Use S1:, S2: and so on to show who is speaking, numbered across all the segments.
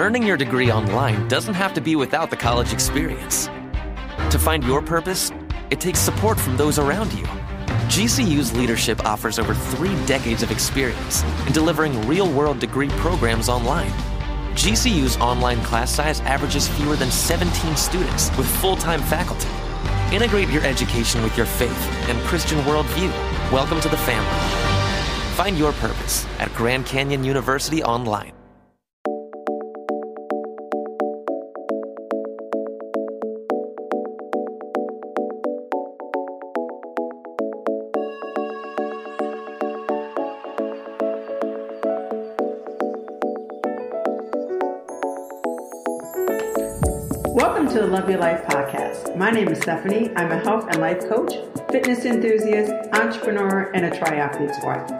S1: Earning your degree online doesn't have to be without the college experience. To find your purpose, it takes support from those around you. GCU's leadership offers over three decades of experience in delivering real world degree programs online. GCU's online class size averages fewer than 17 students with full time faculty. Integrate your education with your faith and Christian worldview. Welcome to the family. Find your purpose at Grand Canyon University Online.
S2: Love Your Life podcast. My name is Stephanie. I'm a health and life coach, fitness enthusiast, entrepreneur, and a triathlete's wife.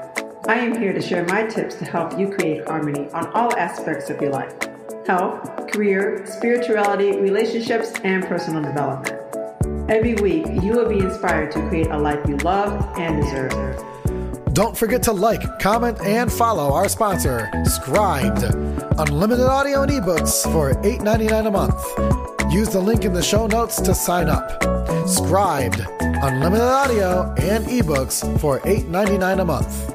S2: I am here to share my tips to help you create harmony on all aspects of your life health, career, spirituality, relationships, and personal development. Every week, you will be inspired to create a life you love and deserve.
S3: Don't forget to like, comment, and follow our sponsor, Scribd. Unlimited audio and ebooks for $8.99 a month. Use the link in the show notes to sign up. Scribd. Unlimited audio and ebooks for $8.99 a month.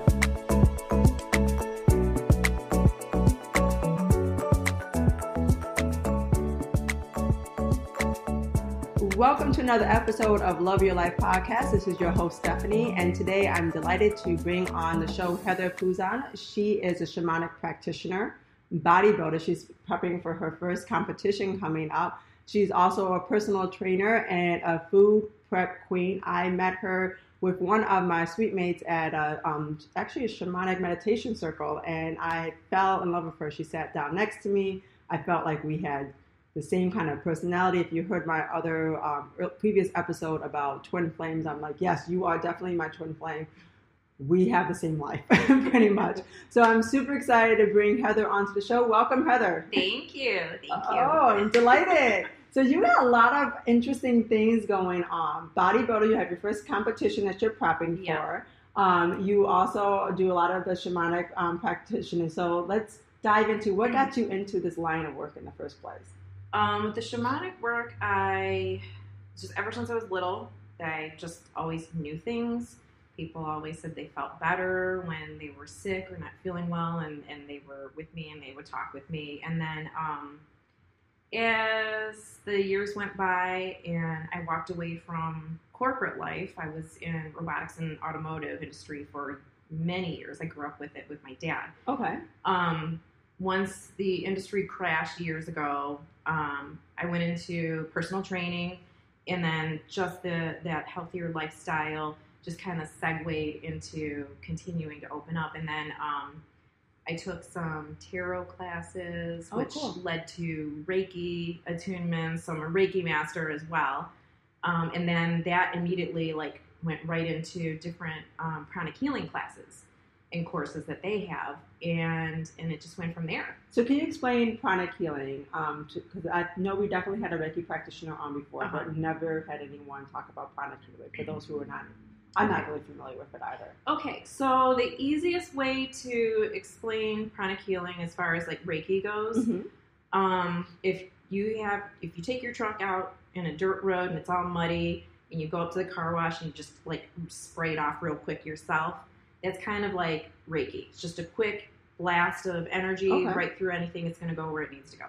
S2: Welcome to another episode of Love Your Life podcast. This is your host, Stephanie, and today I'm delighted to bring on the show Heather Puzan. She is a shamanic practitioner, bodybuilder. She's prepping for her first competition coming up. She's also a personal trainer and a food prep queen. I met her with one of my sweet mates at a, um, actually a shamanic meditation circle, and I fell in love with her. She sat down next to me. I felt like we had the same kind of personality. If you heard my other um, previous episode about twin flames, I'm like, yes, you are definitely my twin flame. We have the same life, pretty much. So I'm super excited to bring Heather onto the show. Welcome, Heather.
S4: Thank you. Thank you.
S2: Oh, I'm delighted. So you got a lot of interesting things going on. Bodybuilder, you have your first competition that you're prepping
S4: Yeah.
S2: for. Um, you also do a lot of the shamanic um, practitioners. So let's dive into what got you into this line of work in the first place.
S4: Um, with the shamanic work, I just ever since I was little, I just always knew things. People always said they felt better when they were sick or not feeling well, and, and they were with me and they would talk with me. And then um, as the years went by and I walked away from corporate life, I was in robotics and automotive industry for many years. I grew up with it with my dad.
S2: Okay.
S4: um, once the industry crashed years ago, um, I went into personal training, and then just the that healthier lifestyle just kind of segued into continuing to open up. And then um, I took some tarot classes,
S2: Oh,
S4: which
S2: cool.
S4: led to Reiki attunements. So I'm a Reiki master as well. Um, and then that immediately like went right into different um, pranic healing classes and courses that they have, and and it just went from there.
S2: So can you explain pranic healing? Because I know we definitely had a Reiki practitioner on before,
S4: Uh-huh.
S2: but never had anyone talk about pranic healing. For those who are not, I'm not really familiar with it either.
S4: Okay, so the easiest way to explain pranic healing as far as like Reiki goes, um, if you have if you take your truck out in a dirt road and it's all muddy and you go up to the car wash and you just like spray it off real quick yourself that's kind of like reiki it's just a quick blast of energy
S2: Okay.
S4: right through anything it's going to go where it needs to go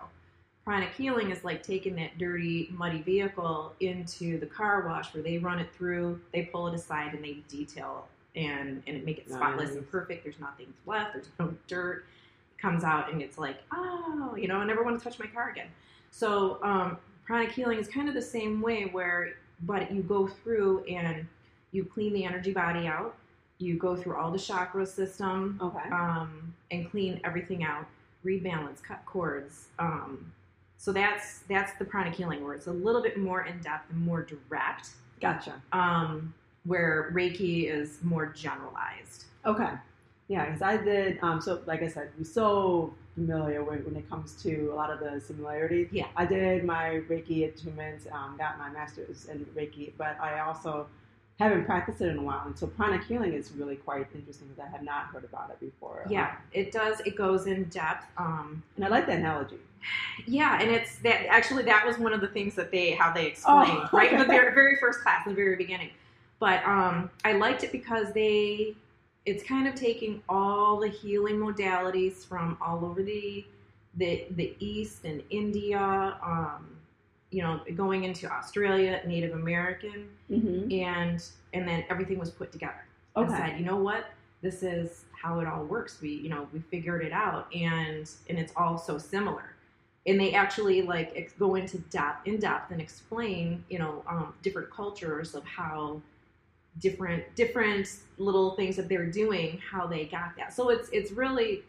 S4: pranic healing is like taking that dirty muddy vehicle into the car wash where they run it through they pull it aside and they detail and and make it spotless
S2: Nice.
S4: and perfect there's nothing left there's no dirt It comes out and it's like, oh, you know, I never want to touch my car again. So um, pranic healing is kind of the same way where, but you go through and you clean the energy body out. You go through all the chakra system
S2: Okay.
S4: um, and clean everything out, rebalance, cut cords. Um, so that's that's the pranic healing where it's a little bit more in depth and more direct.
S2: Gotcha.
S4: Um, where Reiki is more generalized.
S2: Okay. Yeah, because I did. Um, so, like I said, we're so familiar when, when it comes to a lot of the similarities.
S4: Yeah.
S2: I did my Reiki attunements, um, got my master's in Reiki, but I also haven't practiced it in a while, and so pranic healing is really quite interesting because I have not heard about it before.
S4: Yeah, it does. It goes in depth. Um,
S2: and I like the analogy.
S4: Yeah, and it's that actually that was one of the things that they how they explained
S2: Oh,
S4: right in the very, very first class, in the very beginning. But um, I liked it because they it's kind of taking all the healing modalities from all over the the the East and India. Um, you know, going into Australia, Native American,
S2: Mm-hmm.
S4: and and then everything was put together and
S2: Okay.
S4: said, you know what, this is how it all works. We, you know, we figured it out, and and it's all so similar. And they actually like ex- go into depth, in depth, and explain, you know, um, different cultures of how different different little things that they're doing, how they got that. So it's it's really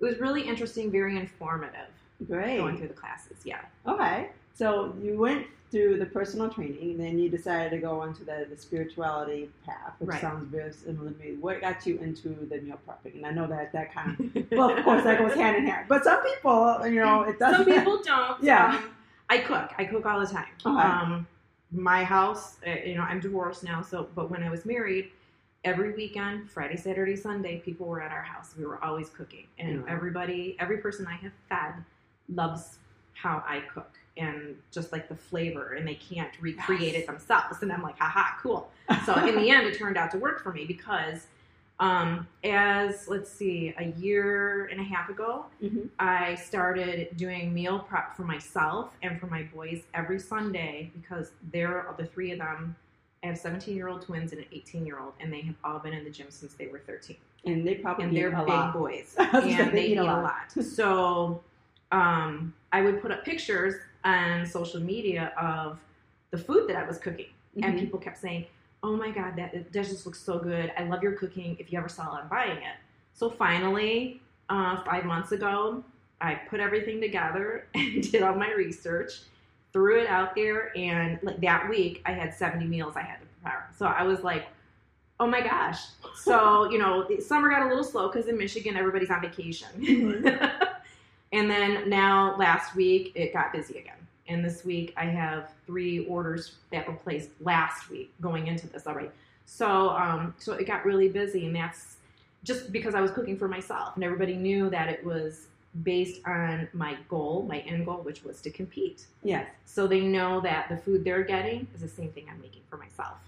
S4: it was really interesting, very informative
S2: Great.
S4: going through the classes. Yeah.
S2: Okay. So you went through the personal training, and then you decided to go onto the, the spirituality path, which
S4: Right.
S2: sounds very similar to me. What got you into the meal prepping? And I know that that kind of well, of course, that goes hand in hand. But some people, you know, it doesn't.
S4: Some people don't.
S2: Yeah.
S4: Um, I cook. I cook all the time.
S2: Okay.
S4: Um, my house, uh, you know, I'm divorced now, so but when I was married, every weekend, Friday, Saturday, Sunday, people were at our house. We were always cooking, and
S2: Yeah.
S4: everybody, every person I have fed, loves how I cook and just like the flavor, and they can't recreate
S2: Yes.
S4: it themselves. And I'm like, haha, cool. So in the end, it turned out to work for me because. Um, as let's see, a year and a half ago,
S2: Mhm.
S4: I started doing meal prep for myself and for my boys every Sunday because they're the three of them. I have 17 year old twins and an 18 year old, and they have all been in the gym since they were 13.
S2: and they probably
S4: And they're
S2: a
S4: big
S2: lot.
S4: boys,
S2: I was gonna
S4: and they eat a
S2: lot.
S4: lot. So um, I would put up pictures on social media of the food that I was cooking, and
S2: Mhm.
S4: people kept saying, "Oh my God, that that just looks so good! I love your cooking. If you ever sell it, I'm buying it." So finally, uh, five months ago, I put everything together and did all my research, threw it out there, and like that week, I had 70 meals I had to prepare. So I was like, "Oh my gosh!" So you know, summer got a little slow because in Michigan, everybody's on vacation. And then now, last week, it got busy again. And this week, I have three orders that were placed last week going into this already. So, um, so it got really busy, and that's just because I was cooking for myself, and everybody knew that it was based on my goal, my end goal, which was to compete.
S2: Yes.
S4: So they know that the food they're getting is the same thing I'm making for myself.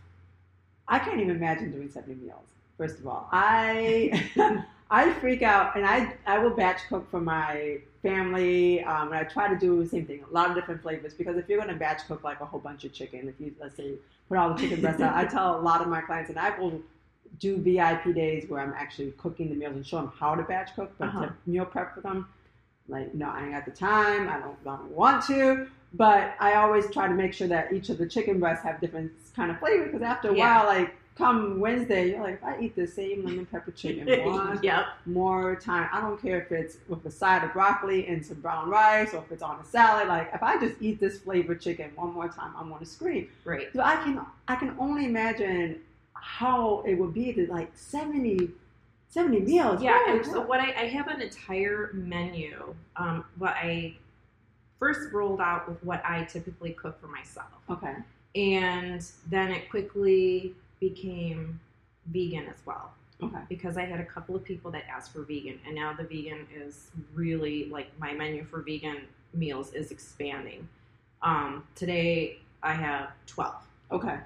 S2: I can't even imagine doing 70 meals. First of all, I I freak out, and I I will batch cook for my family, um, and I try to do the same thing, a lot of different flavors. Because if you're going to batch cook like a whole bunch of chicken, if you let's say put all the chicken breasts out, I tell a lot of my clients, and I will do VIP days where I'm actually cooking the meals and show them how to batch cook, but
S4: Uh-huh.
S2: to meal prep for them, like no, I ain't got the time. I don't, I don't want to. But I always try to make sure that each of the chicken breasts have different kind of flavor because after a
S4: Yeah.
S2: while, like come Wednesday, you're like, if I eat the same lemon pepper chicken one
S4: yep.
S2: more time, I don't care if it's with a side of broccoli and some brown rice or if it's on a salad. Like if I just eat this flavored chicken one more time, I'm gonna scream.
S4: Right.
S2: So I can I can only imagine how it would be to like 70, 70 meals.
S4: Yeah, and so what I, I have an entire menu. Um, what I first rolled out with what I typically cook for myself,
S2: okay.
S4: and then it quickly became vegan as well
S2: Okay.
S4: because I had a couple of people that asked for vegan, and now the vegan is really like my menu for vegan meals is expanding. Um, today I have twelve,
S2: Okay.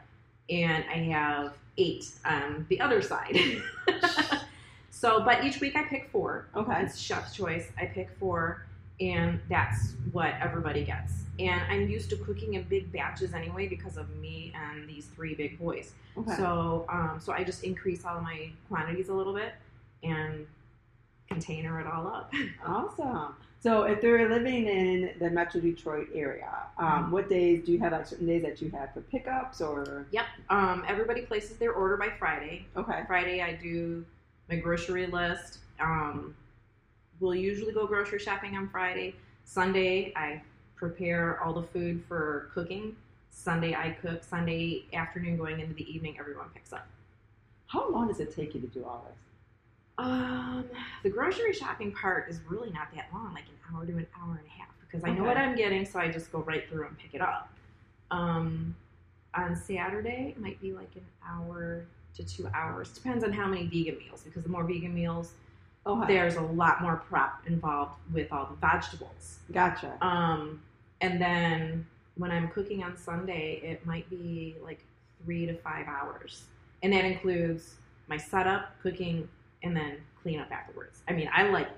S4: and I have eight on the other side. so, but each week I pick four.
S2: Okay.
S4: It's chef's choice. I pick four, and that's what everybody gets. And I'm used to cooking in big batches anyway because of me and these three big boys.
S2: Okay.
S4: So, um, so I just increase all my quantities a little bit and container it all up.
S2: Awesome. So if they're living in the Metro Detroit area, um,
S4: Mhm.
S2: what days do you have like certain days that you have for pickups or
S4: Yep. Um, everybody places their order by Friday.
S2: okay.
S4: Friday, I do my grocery list. Um, we'll usually go grocery shopping on Friday. Sunday, I prepare all the food for cooking. Sunday, I cook. Sunday afternoon, going into the evening, everyone picks up.
S2: How long does it take you to do all this?
S4: Um, the grocery shopping part is really not that long, like an hour to an hour and a half, because I know what I'm getting, so I just go right through and pick it up. Um, on Saturday, it might be like an hour to two hours. Depends on how many vegan meals, because the more vegan meals,
S2: Okay.
S4: there's a lot more prep involved with all the vegetables.
S2: Gotcha.
S4: Um, and then when I'm cooking on Sunday, it might be like three to five hours, and that includes my setup, cooking, and then clean up afterwards. I mean, I like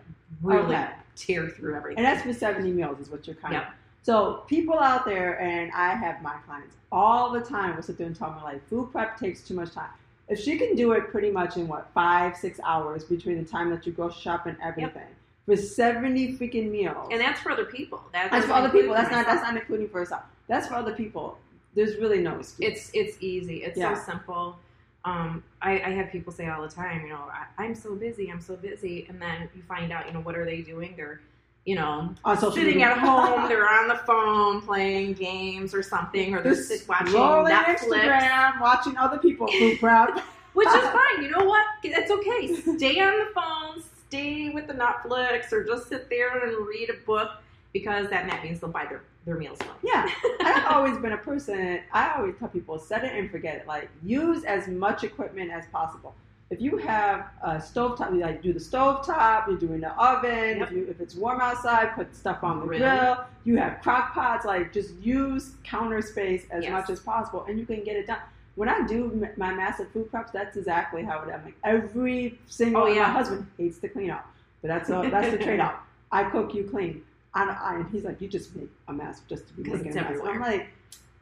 S4: really
S2: Okay.
S4: tear through everything.
S2: And that's for 70 meals is what you're kind
S4: Yep.
S2: of. So people out there, and I have my clients all the time will sit there and tell me like food prep takes too much time. If she can do it pretty much in what five, six hours between the time that you go shop and everything for 70 freaking meals.
S4: and that's for other people. That
S2: that's for other people. That's not that's not including for herself. That's for other people. There's really no excuse.
S4: It's it's easy. It's
S2: Yeah.
S4: so simple. Um, I, I have people say all the time, you know, I, I'm so busy, I'm so busy, and then you find out, you know, what are they doing? They're, you know, sitting
S2: media.
S4: at home, they're on the phone playing games or something, or they're
S2: Just
S4: sit watching Netflix,
S2: Instagram, watching other people food prep.
S4: which is fine. You know what? It's okay. Stay on the phone, stay with the Netflix, or just sit there and read a book because that that means they'll buy their, their meals from.
S2: Yeah, I've always been a person. I always tell people set it and forget it. Like use as much equipment as possible. If you have a stovetop, you like do the stovetop. You're doing the oven.
S4: Yep.
S2: If you if it's warm outside, put stuff on the
S4: Grill.
S2: grill. You have crock pots. Like just use counter space as
S4: Yes.
S2: much as possible, and you can get it done. When I do my massive food preps, that's exactly how it. I'm like every single.
S4: Oh, yeah.
S2: My husband hates to clean up, but that's a, that's the trade off. I cook, you clean. I, I, and he's like, you just make a mess just to be making a mess. I'm like,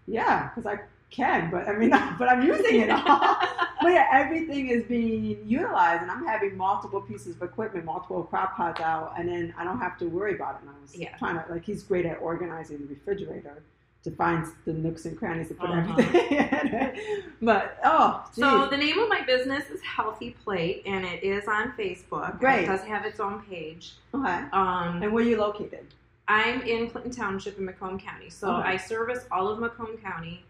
S2: yeah, because I can, but I mean, but I'm using it all. but yeah, everything is being utilized, and I'm having multiple pieces of equipment, multiple crock pots out, and then I don't have to worry about it. And I was
S4: Yeah.
S2: trying to, like, he's great at organizing the refrigerator to find the nooks and crannies to put
S4: Uh-huh.
S2: everything in. but, oh, geez.
S4: So the name of my business is Healthy Plate, and it is on Facebook.
S2: Great.
S4: It does have its own page.
S2: okay.
S4: Um,
S2: And where are you located?
S4: I'm in Clinton Township in Macomb County, so
S2: Okay.
S4: I service all of Macomb County,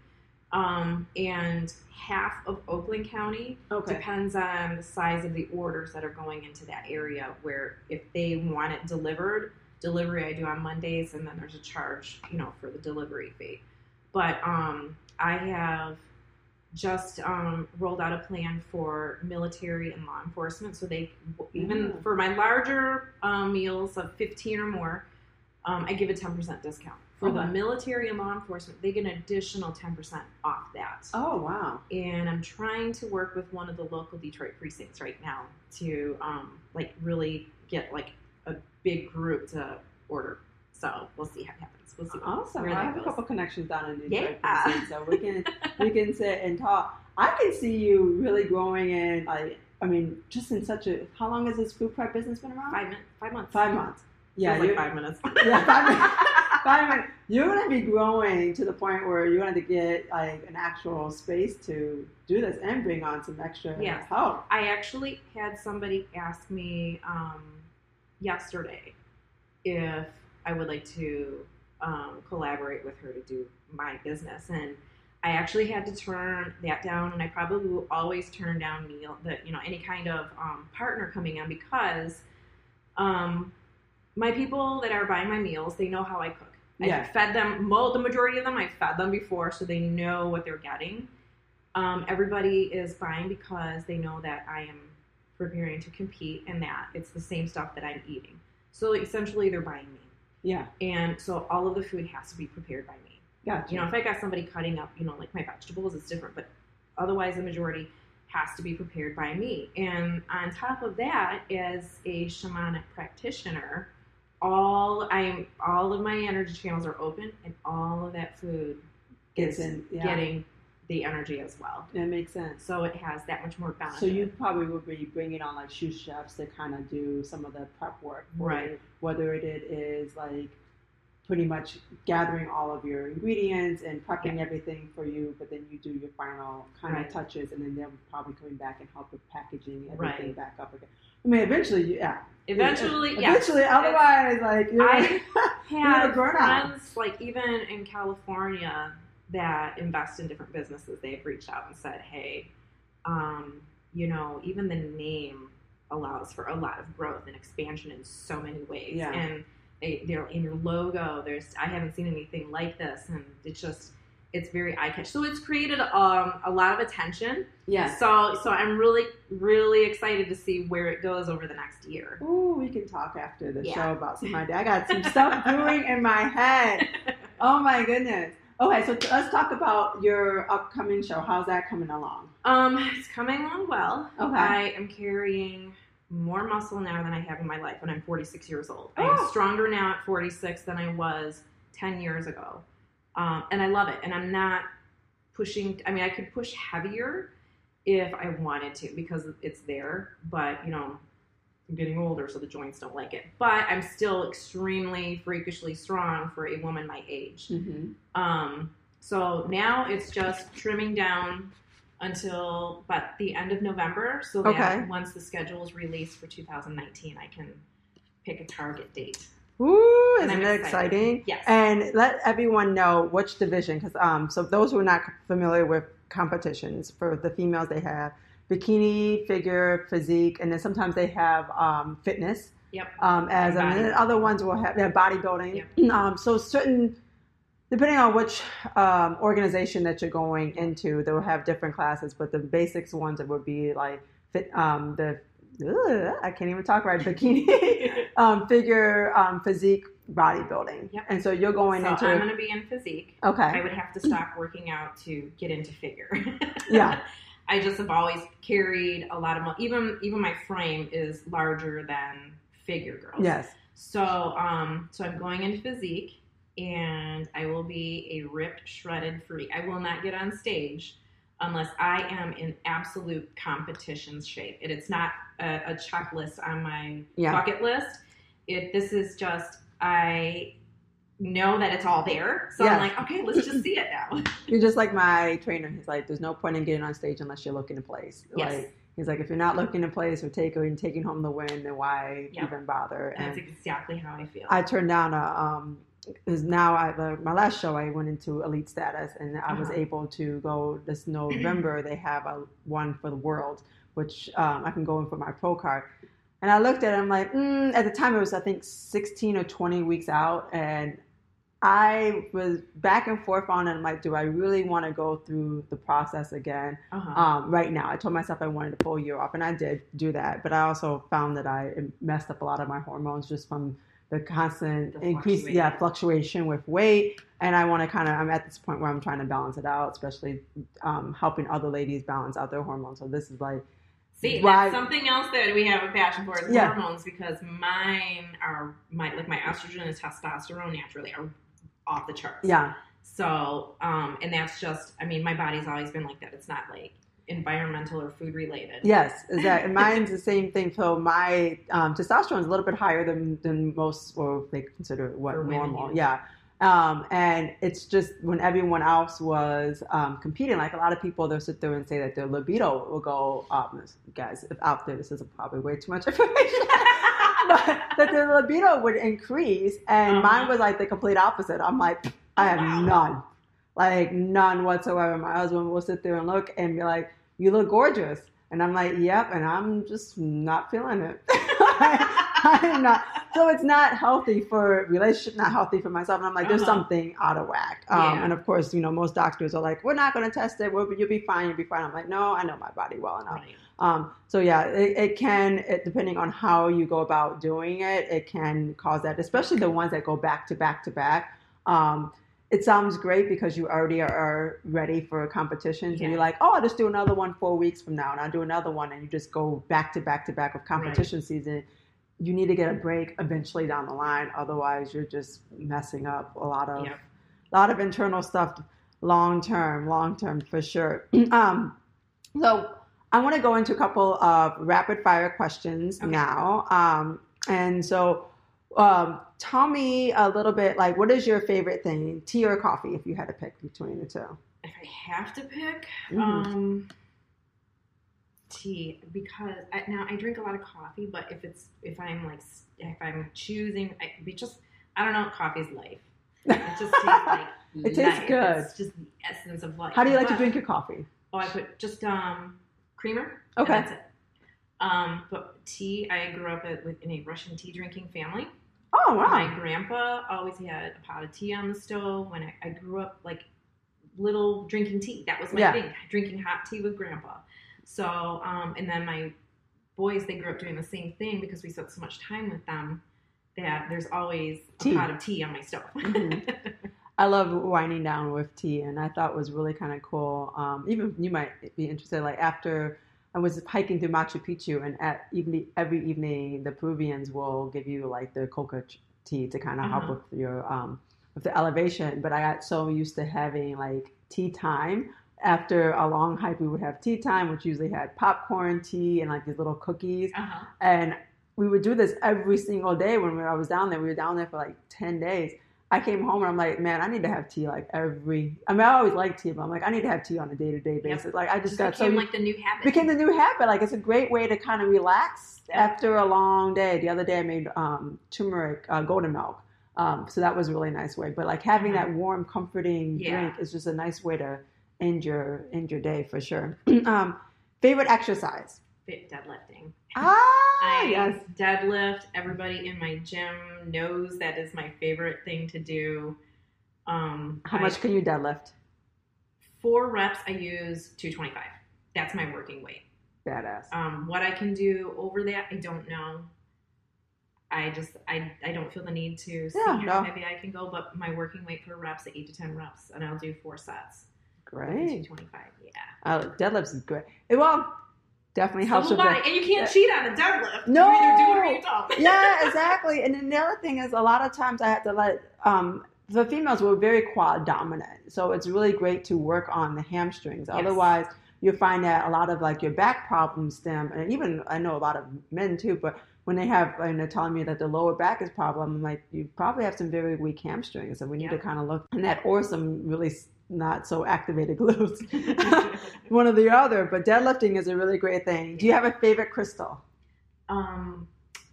S4: um, and half of Oakland County.
S2: Okay.
S4: Depends on the size of the orders that are going into that area. Where if they want it delivered, delivery I do on Mondays, and then there's a charge, you know, for the delivery fee. But um, I have just um, rolled out a plan for military and law enforcement, so they even
S2: Mm.
S4: for my larger um, meals of 15 or more, um, I give a 10% discount. For the military and law enforcement, they get an additional 10% off that
S2: Oh, wow.
S4: and I'm trying to work with one of the local Detroit precincts right now to um, like really get like a big group to order. So we'll see how it happens. We'll see.
S2: Awesome.
S4: where
S2: I have a couple connections down in Detroit,
S4: Yeah.
S2: Precinct, so we can we can sit and talk. I can see you really growing in. Like, I mean, just in such a. How long has this food prep business been around?
S4: Five. Five months.
S2: Five months. Yeah,
S4: like
S2: you're-
S4: five minutes.
S2: Yeah, five minutes. Five minutes. You're gonna be growing to the point where you're gonna to get like an actual space to do this and bring on some extra
S4: Yes.
S2: help.
S4: I actually had somebody ask me um, yesterday if I would like to um, collaborate with her to do my business, and I actually had to turn that down. And I probably will always turn down meal that you know any kind of um, partner coming on because um, my people that are buying my meals they know how I cook. I've fed them. Mo- the majority of them I fed them before, so they know what they're getting. Um, everybody is buying because they know that I am preparing to compete and that it's the same stuff that I'm eating. So essentially, they're buying me,
S2: Yeah,
S4: and so all of the food has to be prepared by me.
S2: gotcha.
S4: You know, if I got somebody cutting up, you know, like my vegetables, it's different, but otherwise, the majority has to be prepared by me. And on top of that, as a shamanic practitioner, all I'm all of my energy channels are open, and all of that food
S2: Gets
S4: is
S2: in, yeah.
S4: getting the energy as well.
S2: that makes sense.
S4: So it has that much more balance.
S2: So you probably would be bringing on like sous chefs to kind of do some of the prep work,
S4: Right.
S2: Whether it is like pretty much gathering all of your ingredients and prepping everything for you, but then you do your final kind
S4: Right.
S2: of touches, and then they're probably coming back and help with packaging everything
S4: Right.
S2: back up again. I mean, eventually, you- yeah.
S4: Eventually, yeah.
S2: Eventually, otherwise, like you're,
S4: I had
S2: You're the
S4: like even in California, that invest in different businesses. They've reached out and said, "Hey, um, you know, even the name allows for a lot of growth and expansion in so many ways."
S2: Yeah.
S4: And they, they're in your logo. There's I haven't seen anything like this, and it's just it's very eye catch. So it's created um, a lot of attention.
S2: Yeah.
S4: So so I'm really really excited to see where it goes over the next year.
S2: Ooh, we can talk after the
S4: Yeah.
S2: show about some idea. I got some stuff brewing in my head. Oh my goodness. Okay, so t- let's talk about your upcoming show. How's that coming along?
S4: Um, it's coming along well.
S2: Okay.
S4: I am carrying more muscle now than I have in my life when I'm 46 years old. I
S2: Oh.
S4: am stronger now at 46 than I was 10 years ago. Um, and I love it. And I'm not pushing, I mean, I could push heavier if I wanted to because it's there, but you know, I'm getting older, so the joints don't like it. But I'm still extremely freakishly strong for a woman my age.
S2: Mm-hmm.
S4: Um, so now it's just trimming down until but the end of November, so that
S2: Okay.
S4: once the schedule is released for 2019, I can pick a target date.
S2: Ooh, isn't
S4: I'm
S2: exciting?
S4: Yes.
S2: And let everyone know which division, because um, so those who are not familiar with competitions, for the females they have bikini, figure, physique, and then sometimes they have um, fitness.
S4: Yep.
S2: Um, as
S4: And
S2: and then other ones will have yeah, bodybuilding. Yep. Um, so certain, depending on which um, organization that you're going into, they will have different classes. But the basics ones it would be like fit, um, the ugh, I can't even talk right bikini, um, figure, um, physique, bodybuilding.
S4: Yep.
S2: And so you're going
S4: so
S2: into
S4: I'm going to be in physique.
S2: Okay.
S4: I would have to stop working out to get into figure.
S2: Yeah.
S4: I just have always carried a lot of even even my frame is larger than figure girls.
S2: yes,
S4: So, um, so I'm going into physique, and I will be a ripped, shredded freak. I will not get on stage unless I am in absolute competition shape. It, it's not a, a checklist on my
S2: Yeah.
S4: bucket list. It this is just I know that it's all there. So. I'm like, okay, let's just see it now.
S2: you're just like my trainer. He's like, there's no point in getting on stage unless you're looking to place.
S4: Yes.
S2: Like he's like, if you're not looking to place or taking taking home the win, then why
S4: Yeah.
S2: even bother?
S4: And that's exactly how I feel.
S2: I turned down a um is now I the, my last show I went into elite status and I was
S4: Uh-huh.
S2: able to go this November they have a one for the world which um, I can go in for my pro card and I looked at it I'm like mm, at the time it was I think 16 or 20 weeks out and I was back and forth on it I'm like do I really want to go through the process again
S4: uh-huh.
S2: um, right now. I told myself I wanted a full year off, and I did do that. But I also found that I messed up a lot of my hormones just from the constant
S4: The
S2: increase, yeah, fluctuation with weight. And I want to kind of, I'm at this point where I'm trying to balance it out, especially um, helping other ladies balance out their hormones. So this is like,
S4: See,
S2: why-
S4: that's something else that we have a passion for is
S2: Yeah.
S4: hormones because mine are my like my estrogen and testosterone naturally are off the charts.
S2: yeah,
S4: So, um, and that's just I mean, my body's always been like that. It's not like environmental or food related.
S2: yes, is that mine's the same thing. So my um, testosterone is a little bit higher than than most, or they consider what
S4: For
S2: normal.
S4: yeah.
S2: Yeah. Um, and it's just when everyone else was um, competing, like a lot of people, they'll sit there and say that their libido will go up. Guys, if out there, this is probably way too much information. but that their libido would increase, and
S4: Uh-huh.
S2: mine was like the complete opposite. I'm like, I have
S4: Wow.
S2: none, like none whatsoever. My husband will sit there and look and be like, "You look gorgeous," and I'm like, "Yep," and I'm just not feeling it. I'm not. So it's not healthy for relationship, not healthy for myself. And I'm like, there's
S4: Uh-huh.
S2: something out of whack. Um,
S4: Yeah.
S2: And of course, you know, most doctors are like, we're not going to test it. We'll, you'll be fine. You'll be fine. I'm like, no, I know my body well enough.
S4: Right.
S2: Um, so yeah, it, it can, it, depending on how you go about doing it, it can cause that, especially the ones that go back to back to back. Um, it sounds great because you already are, ready for competitions and
S4: Yeah.
S2: you're like, oh, I'll just do another one four weeks from now and I'll do another one and you just go back to back to back of competition season. You need to get a break eventually down the line. Otherwise you're just messing up a lot of,
S4: Yep.
S2: a lot of internal stuff long term, long term for sure. um, so I want to go into a couple of rapid fire questions
S4: Okay.
S2: now. Um, and so, um, tell me a little bit like, what is your favorite thing, tea or coffee, if you had to pick between the two?
S4: If I have to pick,
S2: Mhm.
S4: um, tea because I, now I drink a lot of coffee, but if it's if I'm like if I'm choosing, I be just I don't know. Coffee's life. It just tastes like
S2: It tastes
S4: life.
S2: good.
S4: It's just the essence of life.
S2: How do you like to drink your coffee?
S4: Oh, I put just um creamer.
S2: Okay.
S4: that's it. Um, but tea. I grew up with in a Russian tea drinking family.
S2: Oh wow.
S4: My grandpa always had a pot of tea on the stove. When I, I grew up, like little drinking tea. That was my
S2: Yeah.
S4: thing, drinking hot tea with grandpa. So, um, and then my boys, they grew up doing the same thing because we spent so much time with them that there's always a pot of tea on my stove.
S2: Mhm. I love winding down with tea, and I thought was really kind of cool. Um, even you might be interested. Like after I was hiking through Machu Picchu, and at evening, every evening, the Peruvians will give you like the coca tea to kind of help
S4: Uh-huh.
S2: with your um, with the elevation. But I got so used to having like tea time. After a long hike, we would have tea time, which usually had popcorn, tea, and like these little cookies.
S4: uh-huh.
S2: And we would do this every single day when I was down there. We were down there for like 10 days. I came home and I'm like, man, I need to have tea like every. I mean, I always like tea, but I'm like, I need to have tea on a day to day basis. Like, I just
S4: Just
S2: got so
S4: became
S2: used-
S4: like the new habit.
S2: became the new habit. Like, it's a great way to kind of relax
S4: Yeah.
S2: after a long day. The other day, I made um, turmeric uh, golden milk. Um, so that was a really nice way. But like having
S4: Uh-huh.
S2: that warm, comforting
S4: Yeah.
S2: drink is just a nice way to end your end your day for sure. um, favorite exercise?
S4: Deadlifting.
S2: Ah,
S4: I
S2: yes.
S4: deadlift. Everybody in my gym knows that is my favorite thing to do. Um,
S2: How
S4: I-
S2: much can you deadlift?
S4: Four reps, I use 225. That's my working weight.
S2: Badass.
S4: Um, what I can do over that, I don't know. I just I, I don't feel the need to see
S2: Yeah,
S4: how
S2: no.
S4: heavy I can go, but my working weight for reps at eight to ten reps, and I'll do four sets.
S2: Great.
S4: Two twenty five. Yeah.
S2: Uh, deadlifts is great. It, well, definitely helps with
S4: body,
S2: the,
S4: and you can't
S2: Yeah.
S4: cheat on a deadlift.
S2: No.
S4: you either do it or you don't.
S2: yeah, exactly. And then the other thing is, a lot of times I have to let um, the females were very quad dominant, so it's really great to work on the hamstrings.
S4: Yes.
S2: Otherwise, you find that a lot of like your back problems stem, and even I know a lot of men too, but when they have and they're telling me that the lower back is problem, I'm like, you probably have some very weak hamstrings, and we need
S4: Yeah.
S2: to kind of look and that or some really not so activated glutes. One or the other, but deadlifting is a really great thing. Do you have a favorite crystal?
S4: um,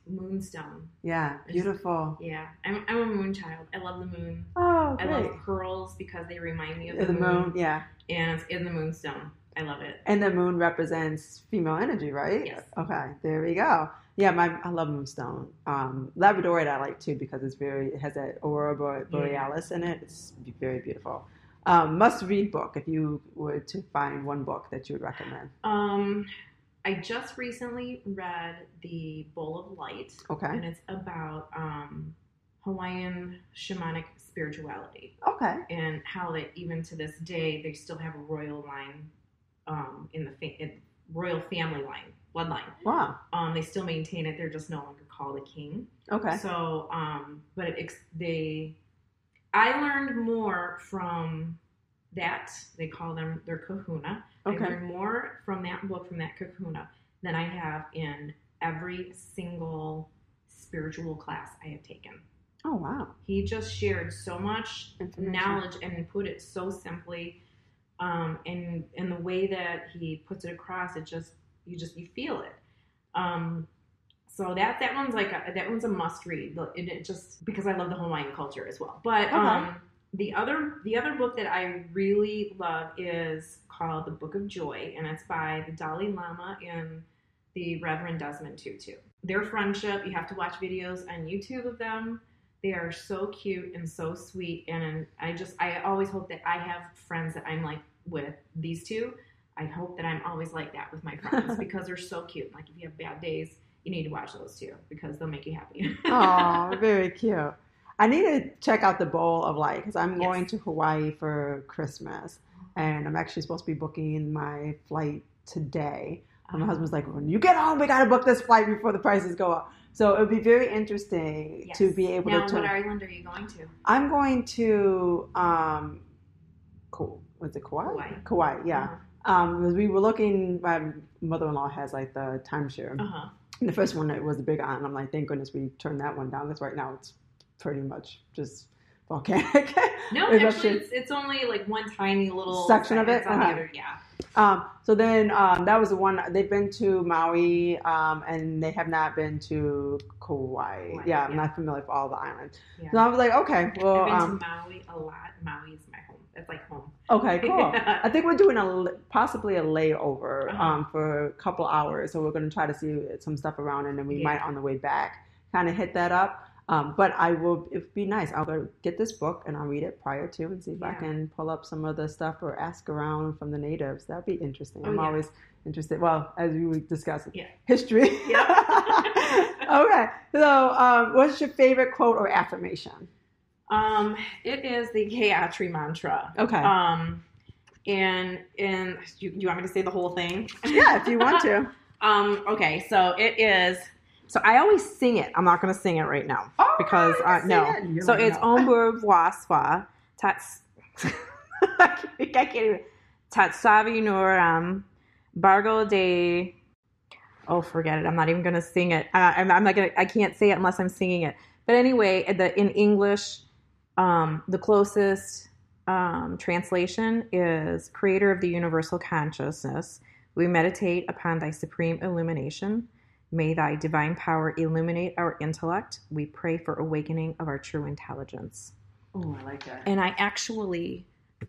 S4: moonstone.
S2: Yeah, beautiful.
S4: Yeah, I'm, I'm a moon child. I love the moon.
S2: Oh,
S4: I
S2: great.
S4: love pearls because they remind me of
S2: the,
S4: the,
S2: moon, yeah.
S4: and it's in the moonstone. I love it.
S2: And the moon represents female energy, right?
S4: Yes.
S2: Okay, there we go. Yeah, my I love moonstone. Um, Labradorite I like too because it's very it has that aurora Bore- borealis in it. It's very beautiful. Um, must read book if you were to find one book that you would recommend.
S4: Um, I just recently read the Bowl of Light,
S2: Okay.
S4: and it's about um, Hawaiian shamanic spirituality
S2: Okay.
S4: and how that even to this day they still have a royal line um, in the fa- in royal family line bloodline.
S2: Wow.
S4: Um, they still maintain it. They're just no longer called a king.
S2: Okay.
S4: So, um, but it, ex- they, I learned more from that. They call them their kahuna. I learned more from that book, from that kahuna, than I have in every single spiritual class I have taken.
S2: Oh wow.
S4: He just shared so much knowledge and put it so simply. Um, and and the way that he puts it across, it just you just you feel it. Um, so that that one's like a, that one's a must read. It, it just because I love the Hawaiian culture as well. But
S2: Okay.
S4: um, the other the other book that I really love is called The Book of Joy, and it's by the Dalai Lama and the Reverend Desmond Tutu. Their friendship, you have to watch videos on YouTube of them. They are so cute and so sweet, and I just I always hope that I have friends that I'm like with these two. I hope that I'm always like that with my friends because they're so cute. Like if you have bad days, you need to watch those too because they'll make you happy.
S2: Oh, very cute. I need to check out the Bowl of Light because I'm
S4: Yes.
S2: going to Hawaii for Christmas, and I'm actually supposed to be booking my flight today. And my husband's like, when you get home, we got to book this flight before the prices go up. So it would be very interesting
S4: Yes.
S2: to be able
S4: now,
S2: to.
S4: what
S2: turn-
S4: island are you going to?
S2: I'm going to, um, Ko- was it Kauai?
S4: Kauai.
S2: Kauai, yeah. Um, we were looking, my mother-in-law has like the timeshare.
S4: Uh huh.
S2: And the first one it was a big island. I'm like, thank goodness we turned that one down. Because right now it's pretty much just volcanic.
S4: No,
S2: Maybe
S4: actually, it's, it's only like one tiny little
S2: Section of it?
S4: on the other. Yeah.
S2: Um, so then um, that was the one they've been to Maui, um, and they have not been to Kauai.
S4: Kauai,
S2: yeah, I'm
S4: yeah.
S2: not familiar with all the islands.
S4: Yeah.
S2: So I was like, okay, well,
S4: I've been
S2: um,
S4: to Maui a lot. Maui is my home. It's like home.
S2: okay, cool. I think we're doing a possibly a layover
S4: Uh-huh.
S2: um, for a couple hours, so we're going to try to see some stuff around, and then we
S4: Yeah.
S2: might on the way back kind of hit that up. Um, but I will. It'd be nice. I'll go get this book and I'll read it prior to and see if I can pull up some of the stuff or ask around from the natives. That'd be interesting.
S4: Oh,
S2: I'm
S4: yeah.
S2: always interested. Well, as we would discuss
S4: Yeah.
S2: history. okay. So, um, what's your favorite quote or affirmation?
S4: Um, it is the Gayatri mantra.
S2: Okay.
S4: Um, and and you, you want me to say the whole thing?
S2: yeah, if you want to.
S4: Um, okay, so it is. So I always sing it. I'm not going to sing it right now
S2: Oh,
S4: because
S2: you
S4: uh, no.
S2: it.
S4: So
S2: like,
S4: it's
S2: no.
S4: Ombur Waswa Tats. I can't even. Tatsavi Nuram Bargo de. Oh, forget it. I'm not even going to sing it. Uh, I'm, I'm not going. I can't say it unless I'm singing it. But anyway, the in English, um, the closest um, translation is "Creator of the universal consciousness." We meditate upon thy supreme illumination. May thy divine power illuminate our intellect. We pray for awakening of our true intelligence.
S2: Oh, I like that.
S4: And I actually,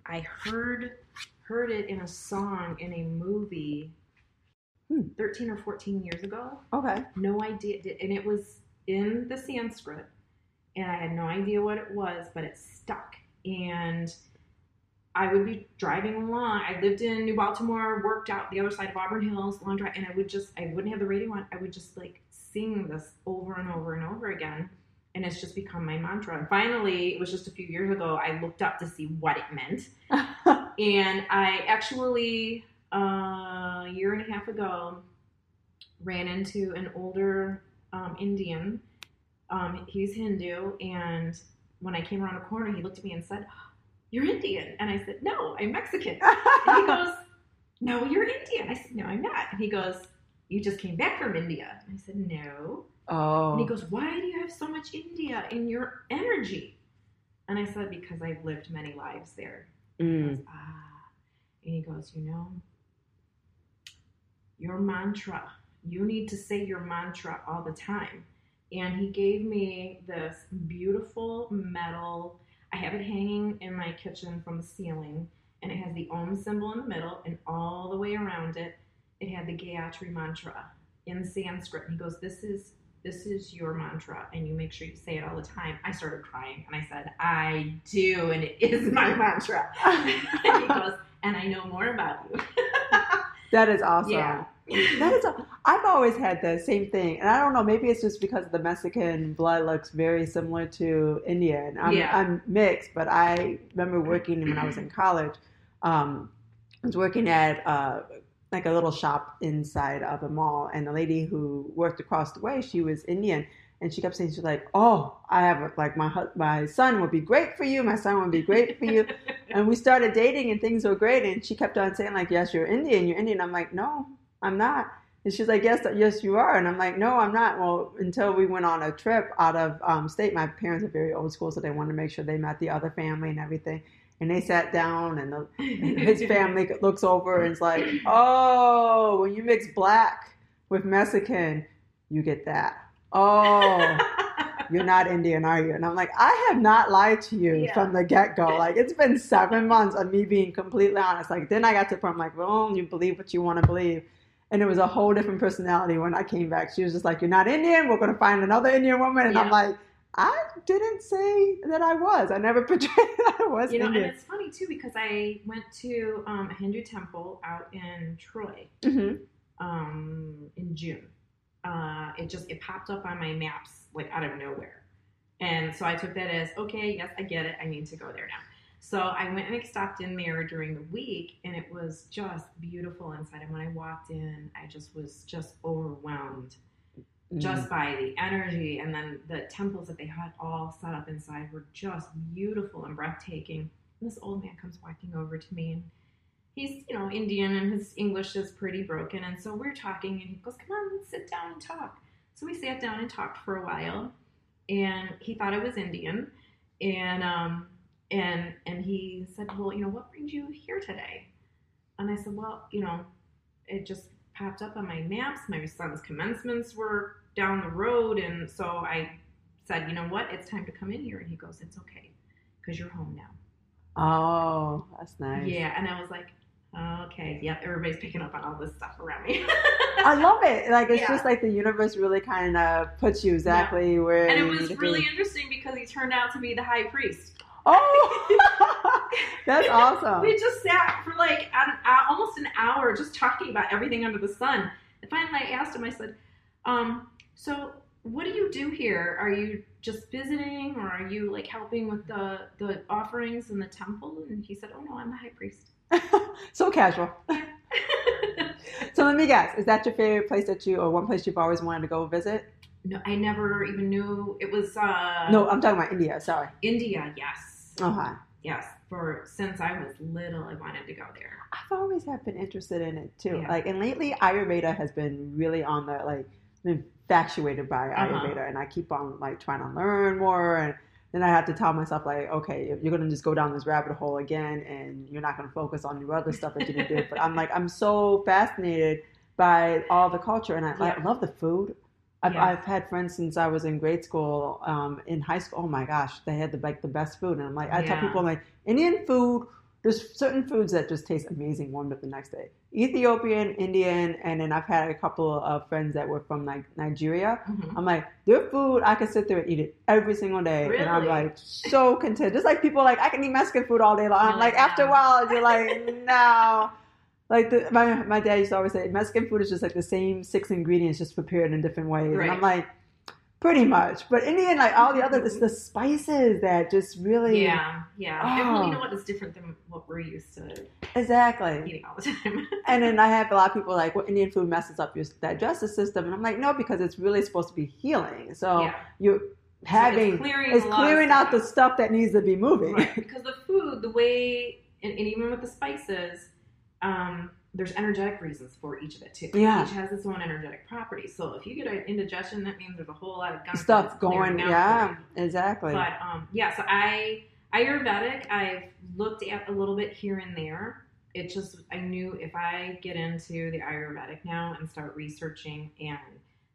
S4: I heard heard it in a song in a movie,
S2: Hmm.
S4: thirteen or fourteen years ago.
S2: Okay.
S4: No idea, and it was in the Sanskrit, and I had no idea what it was, but it stuck. And I would be driving along. I lived in New Baltimore, worked out the other side of Auburn Hills, long drive, and I would just, I wouldn't have the radio on. I would just like sing this over and over and over again. And it's just become my mantra. And finally, it was just a few years ago, I looked up to see what it meant. And I actually, uh, a year and a half ago, ran into an older um, Indian. Um, he's Hindu, and when I came around a corner, he looked at me and said, "You're Indian," and I said, "No, I'm Mexican." And he goes, "No, you're Indian." I said, "No, I'm not." And he goes, "You just came back from India." And I said, "No."
S2: oh.
S4: And he goes, Why do you have so much India in your energy? And I said, Because I've lived many lives there. He
S2: Mm.
S4: goes, Ah. And he goes, You know, your mantra, you need to say your mantra all the time. And he gave me this beautiful metal, I have it hanging in my kitchen from the ceiling, and it has the Om symbol in the middle, and all the way around it, it had the Gayatri mantra in Sanskrit. And he goes, This is this is your mantra and you make sure you say it all the time. I started crying and I said, I do, and it is my mantra. and he goes, and I know more about you.
S2: That is awesome.
S4: Yeah.
S2: That is. A, I've always had the same thing, and I don't know. Maybe it's just because the Mexican blood looks very similar to Indian. I'm,
S4: Yeah.
S2: I'm mixed, but I remember working when I was in college. Um, I was working at uh, like a little shop inside of a mall, and the lady who worked across the way, she was Indian, and she kept saying, "She's like, oh, I have a, like my my son would be great for you. My son would be great for you." and we started dating, and things were great. And she kept on saying, "Like, yes, you're Indian. You're Indian." I'm like, "No, I'm not." And she's like, "Yes, yes, you are." And I'm like, "No, I'm not." Well, until we went on a trip out of um, state, my parents are very old school, so they wanted to make sure they met the other family and everything. And they sat down, and, the, and his family looks over and is like, "Oh, when you mix black with Mexican, you get that." Oh, you're not Indian, are you? And I'm like, I have not lied to you
S4: Yeah.
S2: from the get go. Like, it's been seven months of me being completely honest. Like, then I got to the point, I'm like, well, you believe what you want to believe. And it was a whole different personality when I came back. She was just like, You're not Indian. We're going to find another Indian woman. And I'm like, I didn't say that I was. I never portrayed that I was
S4: You know, and it's funny too because I went to um, a Hindu temple out in Troy
S2: hmm
S4: um, in June. Uh, it just it popped up on my maps like out of nowhere, and so I took that as okay. Yes, I get it. I need to go there now. So I went and I stopped in there during the week, and it was just beautiful inside. And when I walked in, I just was just overwhelmed
S2: Mm-hmm.
S4: just by the energy and then the temples that they had all set up inside were just beautiful and breathtaking and this old man comes walking over to me and he's you know indian and his english is pretty broken and so we're talking and he goes come on let's sit down and talk so we sat down and talked for a while and he thought i was indian and um and and he said well you know what brings you here today and i said well you know it just popped up on my maps. My son's commencements were down the road, and so I said, you know what, it's time to come in here. And he goes, it's okay, because you're home now.
S2: Oh, that's nice.
S4: Yeah, and I was like, Okay, yep, everybody's picking up on all this stuff around me.
S2: I love it. Like it's
S4: Yeah.
S2: just like the universe really kind of puts you exactly where.
S4: and it was really
S2: Be.
S4: interesting because he turned out to be the high priest.
S2: Oh, that's awesome.
S4: We just sat for like an, almost an hour just talking about everything under the sun. And finally, I asked him. I said, um, "So, what do you do here? Are you just visiting, or are you like helping with the the offerings in the temple?" And he said, "Oh no, I'm the high priest."
S2: so casual. So let me guess. Is that your favorite place that you, or one place you've always wanted to go visit?
S4: no, I never even knew it was. Uh,
S2: No, I'm talking about India. Sorry.
S4: India. Yes,
S2: Okay.
S4: yes. For since I was little, I wanted to go there.
S2: I've always have been interested in it too.
S4: Yeah.
S2: Like, and lately Ayurveda has been really on the like infatuated by
S4: Uh-huh.
S2: Ayurveda, and I keep on like trying to learn more. And then I have to tell myself like, okay, you're gonna just go down this rabbit hole again, and you're not gonna focus on your other stuff that you didn't. But I'm like, I'm so fascinated by all the culture, and I, I love the food. I've,
S4: Yeah.
S2: I've had friends since I was in grade school. Um, in high school, oh my gosh, they had the like the best food, and I'm like, I tell people I'm like Indian food. There's certain foods that just taste amazing warmed up the next day. Ethiopian, Indian, and then I've had a couple of friends that were from like Nigeria.
S4: Mhm.
S2: I'm like, their food, I can sit there and eat it every single day, and I'm like so content. Just like people like I can eat Mexican food all day long. I'm like, after a while, you're like, no. Like the, my my dad used to always say, Mexican food is just like the same six ingredients, just prepared in different ways. And I'm like, pretty much. But Indian, like all the other, it's the spices that just really,
S4: Yeah, yeah. And, well,
S2: Oh.
S4: you know what is different than what we're used to
S2: exactly.
S4: eating all the time.
S2: And then I have a lot of people like, well, Indian food messes up your digestive system, and I'm like, no, because it's really supposed to be healing. So
S4: yeah.
S2: you're having
S4: clearing
S2: it's
S4: lot of
S2: clearing out the
S4: stuff.
S2: stuff that needs to be moving.
S4: Right, because the food, the way, and, and even with the spices, um, there's energetic reasons for each of it too.
S2: Yeah.
S4: Each has its own energetic properties. So if you get an indigestion, that means there's a whole lot of
S2: Stuff going, yeah, exactly.
S4: But um, yeah, so I Ayurvedic, I've looked at a little bit here and there. It just I knew if I get into the Ayurvedic now and start researching and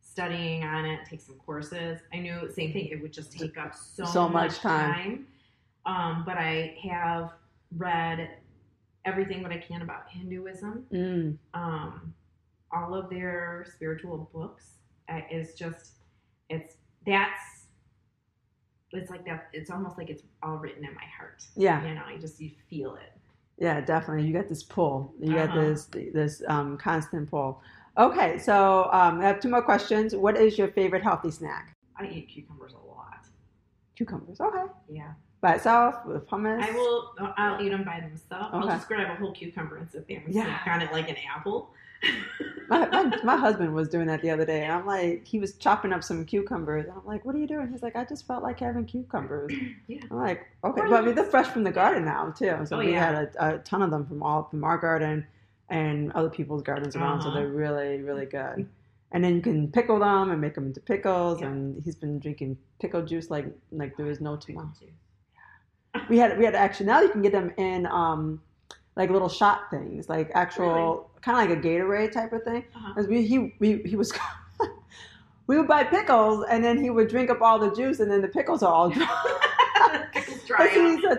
S4: studying on it, take some courses, I knew same thing. It would just take up so,
S2: So much
S4: much
S2: time.
S4: time. Um, but I have read everything that I can about Hinduism,
S2: Mm,
S4: um, all of their spiritual books. Uh, is just it's that's it's like that. It's almost like it's all written in my heart.
S2: yeah,
S4: You know, you just you feel it.
S2: yeah, definitely. You got this pull. You got
S4: Uh-huh.
S2: this this um, constant pull. Okay, so um, I have two more questions. What is your favorite healthy snack?
S4: I eat cucumbers a lot.
S2: Cucumbers. Okay.
S4: Yeah,
S2: By itself with hummus.
S4: I will. I'll eat them by themselves. I'll just grab a whole cucumber and sit there and
S2: Yeah.
S4: snack on it like an apple.
S2: My, my, my husband was doing that the other day, and I'm like, he was chopping up some cucumbers, and I'm like, what are you doing? He's like, I just felt like having cucumbers.
S4: Yeah.
S2: I'm like, okay, but I mean, they're fresh from the garden now too. So
S4: Oh,
S2: we
S4: yeah.
S2: had a, a ton of them from all from our garden and other people's gardens around. So
S4: Uh-huh.
S2: they're really, really good. And then you can pickle them and make them into pickles.
S4: Yeah.
S2: And he's been drinking pickle juice like like there is no tomorrow. We had we had actually now you can get them in um like little shot things, like actual kind of like a Gatorade type of thing.
S4: Uh-huh.
S2: We he we, he was we would buy pickles and then he would drink up all the juice and then the pickles are all dry.
S4: Pickles dry
S2: But see,
S4: out.
S2: he's a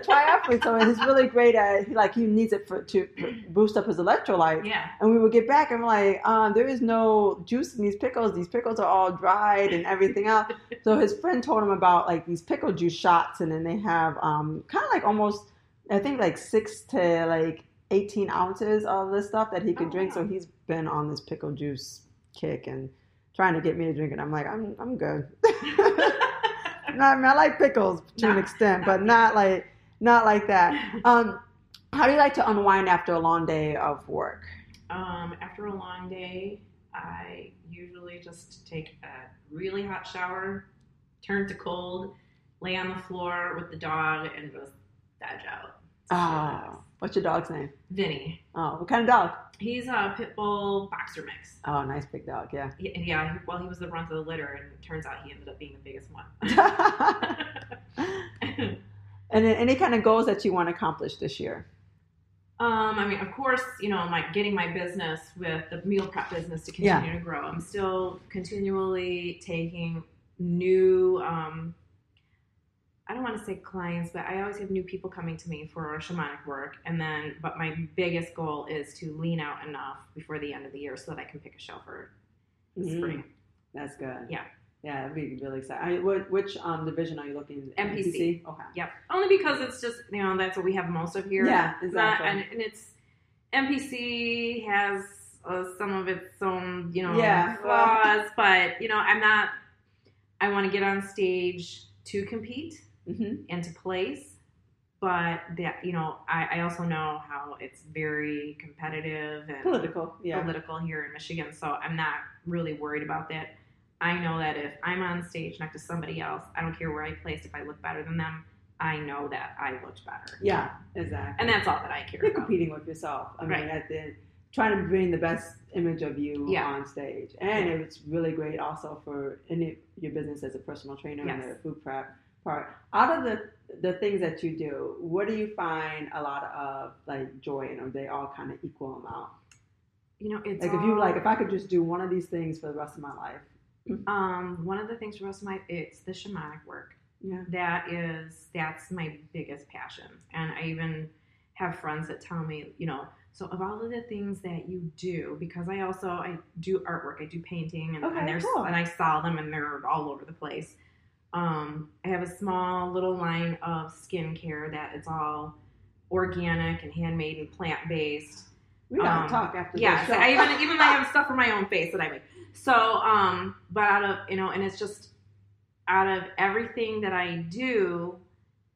S2: triathlete, so he's really great at he, like he needs it for to boost up his electrolyte.
S4: Yeah.
S2: And we would get back and we're like, um, there is no juice in these pickles. These pickles are all dried and everything else. so his friend told him about like these pickle juice shots, and then they have um, kind of like almost, I think like six to like eighteen ounces of this stuff that he could
S4: Oh,
S2: drink. So he's been on this pickle juice kick and trying to get me to drink it. I'm like, I'm I'm good. I mean, I like pickles to an extent, but not like not like that. Um, how do you like to unwind after a long day of work?
S4: Um, after a long day, I usually just take a really hot shower, turn to cold, lay on the floor with the dog, and just veg out.
S2: Oh, what's your dog's name?
S4: Vinny.
S2: Oh, what kind of dog?
S4: He's a pit bull boxer mix.
S2: Oh, nice big dog. Yeah.
S4: He- Yeah, he, well, he was the runt of the litter, and it turns out he ended up being the biggest one.
S2: and then any kind of goals that you want to accomplish this year?
S4: Um, I mean, of course, you know, my getting my business with the meal prep business to continue to grow. I'm still continually taking new um, I don't want to say clients, but I always have new people coming to me for shamanic work. And then, but my biggest goal is to lean out enough before the end of the year so that I can pick a show for
S2: Mhm.
S4: spring.
S2: That's good.
S4: Yeah.
S2: Yeah, that'd be really exciting. I, what, which um, division are you looking at?
S4: NPC.
S2: Okay.
S4: Yep. Only because it's just, you know, that's what we have most of here.
S2: Yeah,
S4: It's not-
S2: exactly.
S4: and, and it's, NPC has uh, some of its own, you know,
S2: Yeah,
S4: flaws, but, you know, I'm not, I want to get on stage to compete.
S2: Mm-hmm.
S4: and to place. But that you know, I, I also know how it's very competitive and
S2: Political. Yeah.
S4: political here in Michigan, so I'm not really worried about that. I know that if I'm on stage next to somebody else, I don't care where I place. If I look better than them, I know that I looked better.
S2: Yeah. Exactly.
S4: and that's all that I care
S2: you're
S4: about.
S2: competing with yourself. I mean, at the trying to bring the best image of you
S4: Yeah.
S2: on stage, and
S4: Yeah.
S2: it's really great also for any your business as a personal trainer and
S4: Yes.
S2: the food prep part. Out of the the things that you do, what do you find a lot of like joy in, or they all kind of equal amount?
S4: You know, it's
S2: Like if you like, if I could just do one of these things for the rest of my life,
S4: um one of the things for rest of my it's the shamanic work.
S2: yeah,
S4: that is that's my biggest passion and i even have friends that tell me you know so of all of the things that you do because i also i do artwork i do painting and,
S2: Okay,
S4: and there's
S2: cool.
S4: and i saw them and they're all over the place um, i have a small little line of skincare that it's all organic and handmade and plant-based
S2: we gotta
S4: Um,
S2: talk after
S4: yeah,
S2: this
S4: so. I even even I have stuff for my own face that I make. So, um, but out of you know, and it's just out of everything that I do,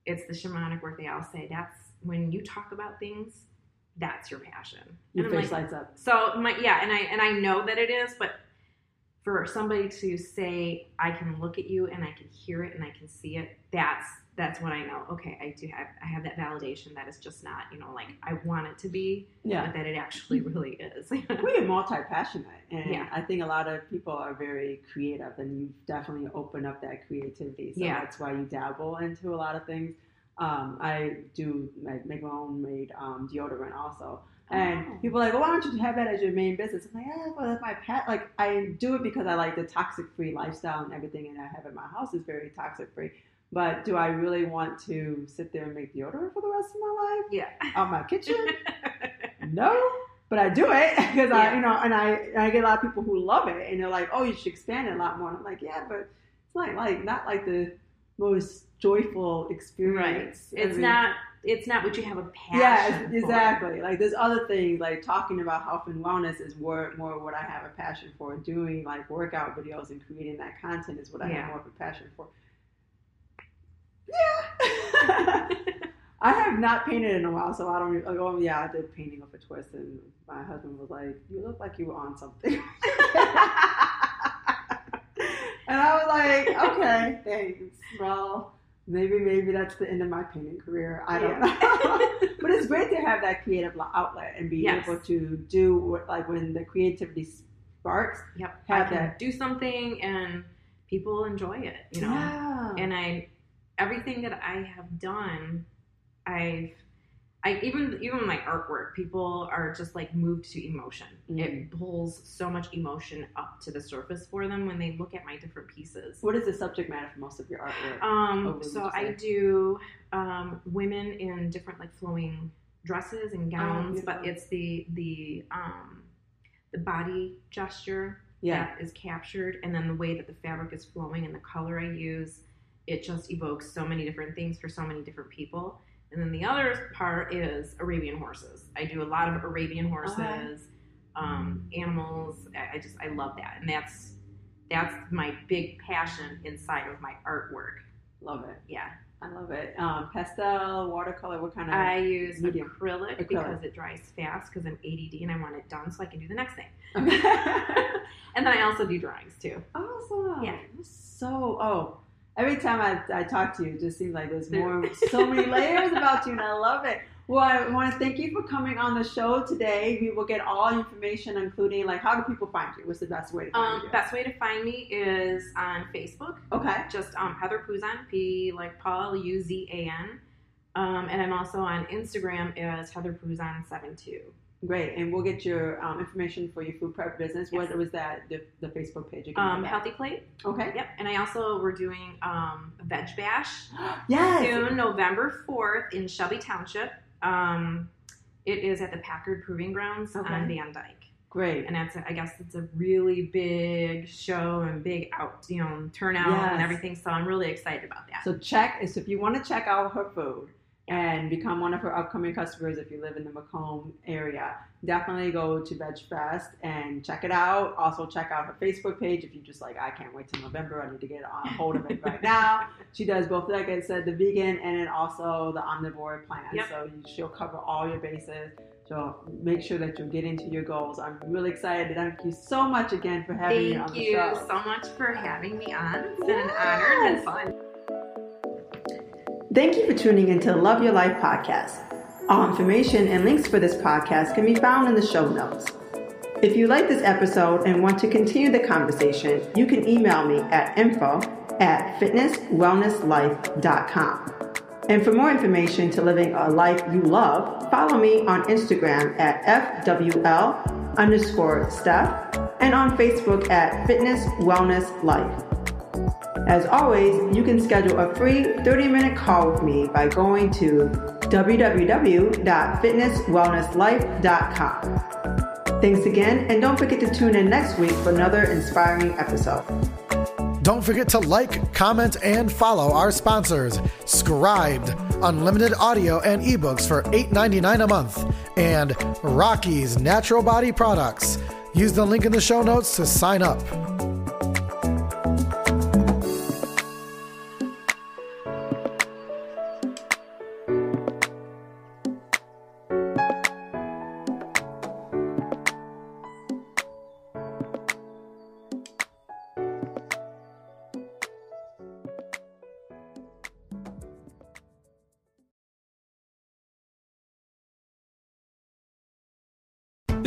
S4: it's the shamanic work. They all say that's when you talk about things, that's your passion.
S2: your
S4: and I'm
S2: face
S4: like,
S2: lights up.
S4: so my yeah, and I and I know that it is, but for somebody to say I can look at you and I can hear it and I can see it, that's that's when I know. Okay, I do have I have that validation that it's just not you know like I want it to be,
S2: Yeah.
S4: but that it actually mm-hmm. really is.
S2: we are multi-passionate and
S4: Yeah.
S2: i think a lot of people are very creative and you definitely open up that creativity so
S4: Yeah.
S2: that's why you dabble into a lot of things um, i do like make my own made um, deodorant also. And
S4: Oh.
S2: people are like well, why don't you have that as your main business? I'm like yeah well that's my pet. Like i do it because i like the toxic free lifestyle and everything and i have in my house is very toxic free but do i really want to sit there and make deodorant for the rest of my life?
S4: Yeah.
S2: out my kitchen? No, but I do it because I, you know, and I, I get a lot of people who love it, and they're like, "Oh, you should expand it a lot more." And I'm like, "Yeah, but it's not like not like the most joyful
S4: Right.
S2: experience. I
S4: It's
S2: mean,
S4: not it's not what you have a passion.
S2: Yeah, it's-
S4: for.
S2: exactly. Like there's other things like talking about health and wellness is more more what I have a passion for. Doing like workout videos and creating that content is what I
S4: Yeah.
S2: have more of a passion for. Yeah. I have not painted in a while, so I don't. Like, oh, oh yeah, I did painting of a twist, and my husband was like, "You look like you were on something," and I was like, "Okay, thanks." Well, maybe maybe that's the end of my painting career. I don't
S4: Yeah.
S2: know, but it's great to have that creative outlet and be
S4: Yes.
S2: able to do what, like when the creativity sparks.
S4: Yep.
S2: Have that.
S4: do something and people enjoy it, you know.
S2: Yeah.
S4: And I everything that I have done, I've I even even my artwork, people are just like moved to emotion.
S2: Mm.
S4: It pulls so much emotion up to the surface for them when they look at my different pieces.
S2: what is the subject matter for most of your artwork?
S4: Um,
S2: Oh,
S4: so I do um, women in different like flowing dresses and gowns, but
S2: Oh,
S4: it's the the um, the body gesture
S2: yeah.
S4: that is captured, and then the way that the fabric is flowing and the color I use, it just evokes so many different things for so many different people. And then the other part is Arabian horses. I do a lot of Arabian horses,
S2: Okay.
S4: um, animals. I, I just I love that, and that's that's my big passion inside of my artwork.
S2: Love it.
S4: Yeah,
S2: I love it. Um, pastel, watercolor, what kind of?
S4: I use
S2: medium.
S4: acrylic,
S2: Acrylic.
S4: because it dries fast because I'm ADD and I want it done so I can do the next thing.
S2: Okay.
S4: And then I also do drawings too.
S2: awesome.
S4: Yeah.
S2: So, oh, every time I, I talk to you, it just seems like there's more, so many layers about you, and I love it. Well, I want to thank you for coming on the show today. We will get all information, including like how do people find you? What's the best way to find
S4: Um,
S2: you?
S4: best way to find me is on Facebook.
S2: Okay.
S4: Just um, Heather Puzan, P like Paul, U Z A N. Um, and I'm also on Instagram as Heather Puzan seven two.
S2: Great, and we'll get your um, information for your food prep business.
S4: Yes.
S2: What was that? The, the Facebook page again?
S4: Um. Healthy Plate.
S2: Okay.
S4: Yep. And I also we're doing um, veg bash
S2: Yes.
S4: soon, November fourth in Shelby Township. Um, it is at the Packard Proving Grounds
S2: Okay.
S4: on Van Dyke.
S2: Great.
S4: and that's a, I guess it's a really big show and big out you know turnout
S2: Yes.
S4: and everything. So I'm really excited about that.
S2: So check so if you want to check out her food and become one of her upcoming customers if you live in the Macomb area, definitely go to Veg Fest and check it out. Also check out her Facebook page if you just like I can't wait till November. I need to get on hold of it right now. She does both like I said, the vegan and then also the omnivore plan.
S4: Yep.
S2: So she'll cover all your bases. So make sure that you're getting to your goals. I'm really excited. Thank you so much again for having me on the show.
S4: Thank you so much for having me on. It's been an honor and fun.
S2: Thank you for tuning into the Love Your Life podcast. All information and links for this podcast can be found in the show notes. If you like this episode and want to continue the conversation, you can email me at info at fitnesswellnesslife.com. And for more information to living a life you love, follow me on Instagram at FWL underscore Steph and on Facebook at Fitness Wellness Life. As always, you can schedule a free 30 minute call with me by going to www.fitnesswellnesslife.com. Thanks again, and don't forget to tune in next week for another inspiring episode.
S3: Don't forget to like, comment, and follow our sponsors Scribd, unlimited audio and ebooks for $8.99 a month, and Rocky's Natural Body Products. Use the link in the show notes to sign up.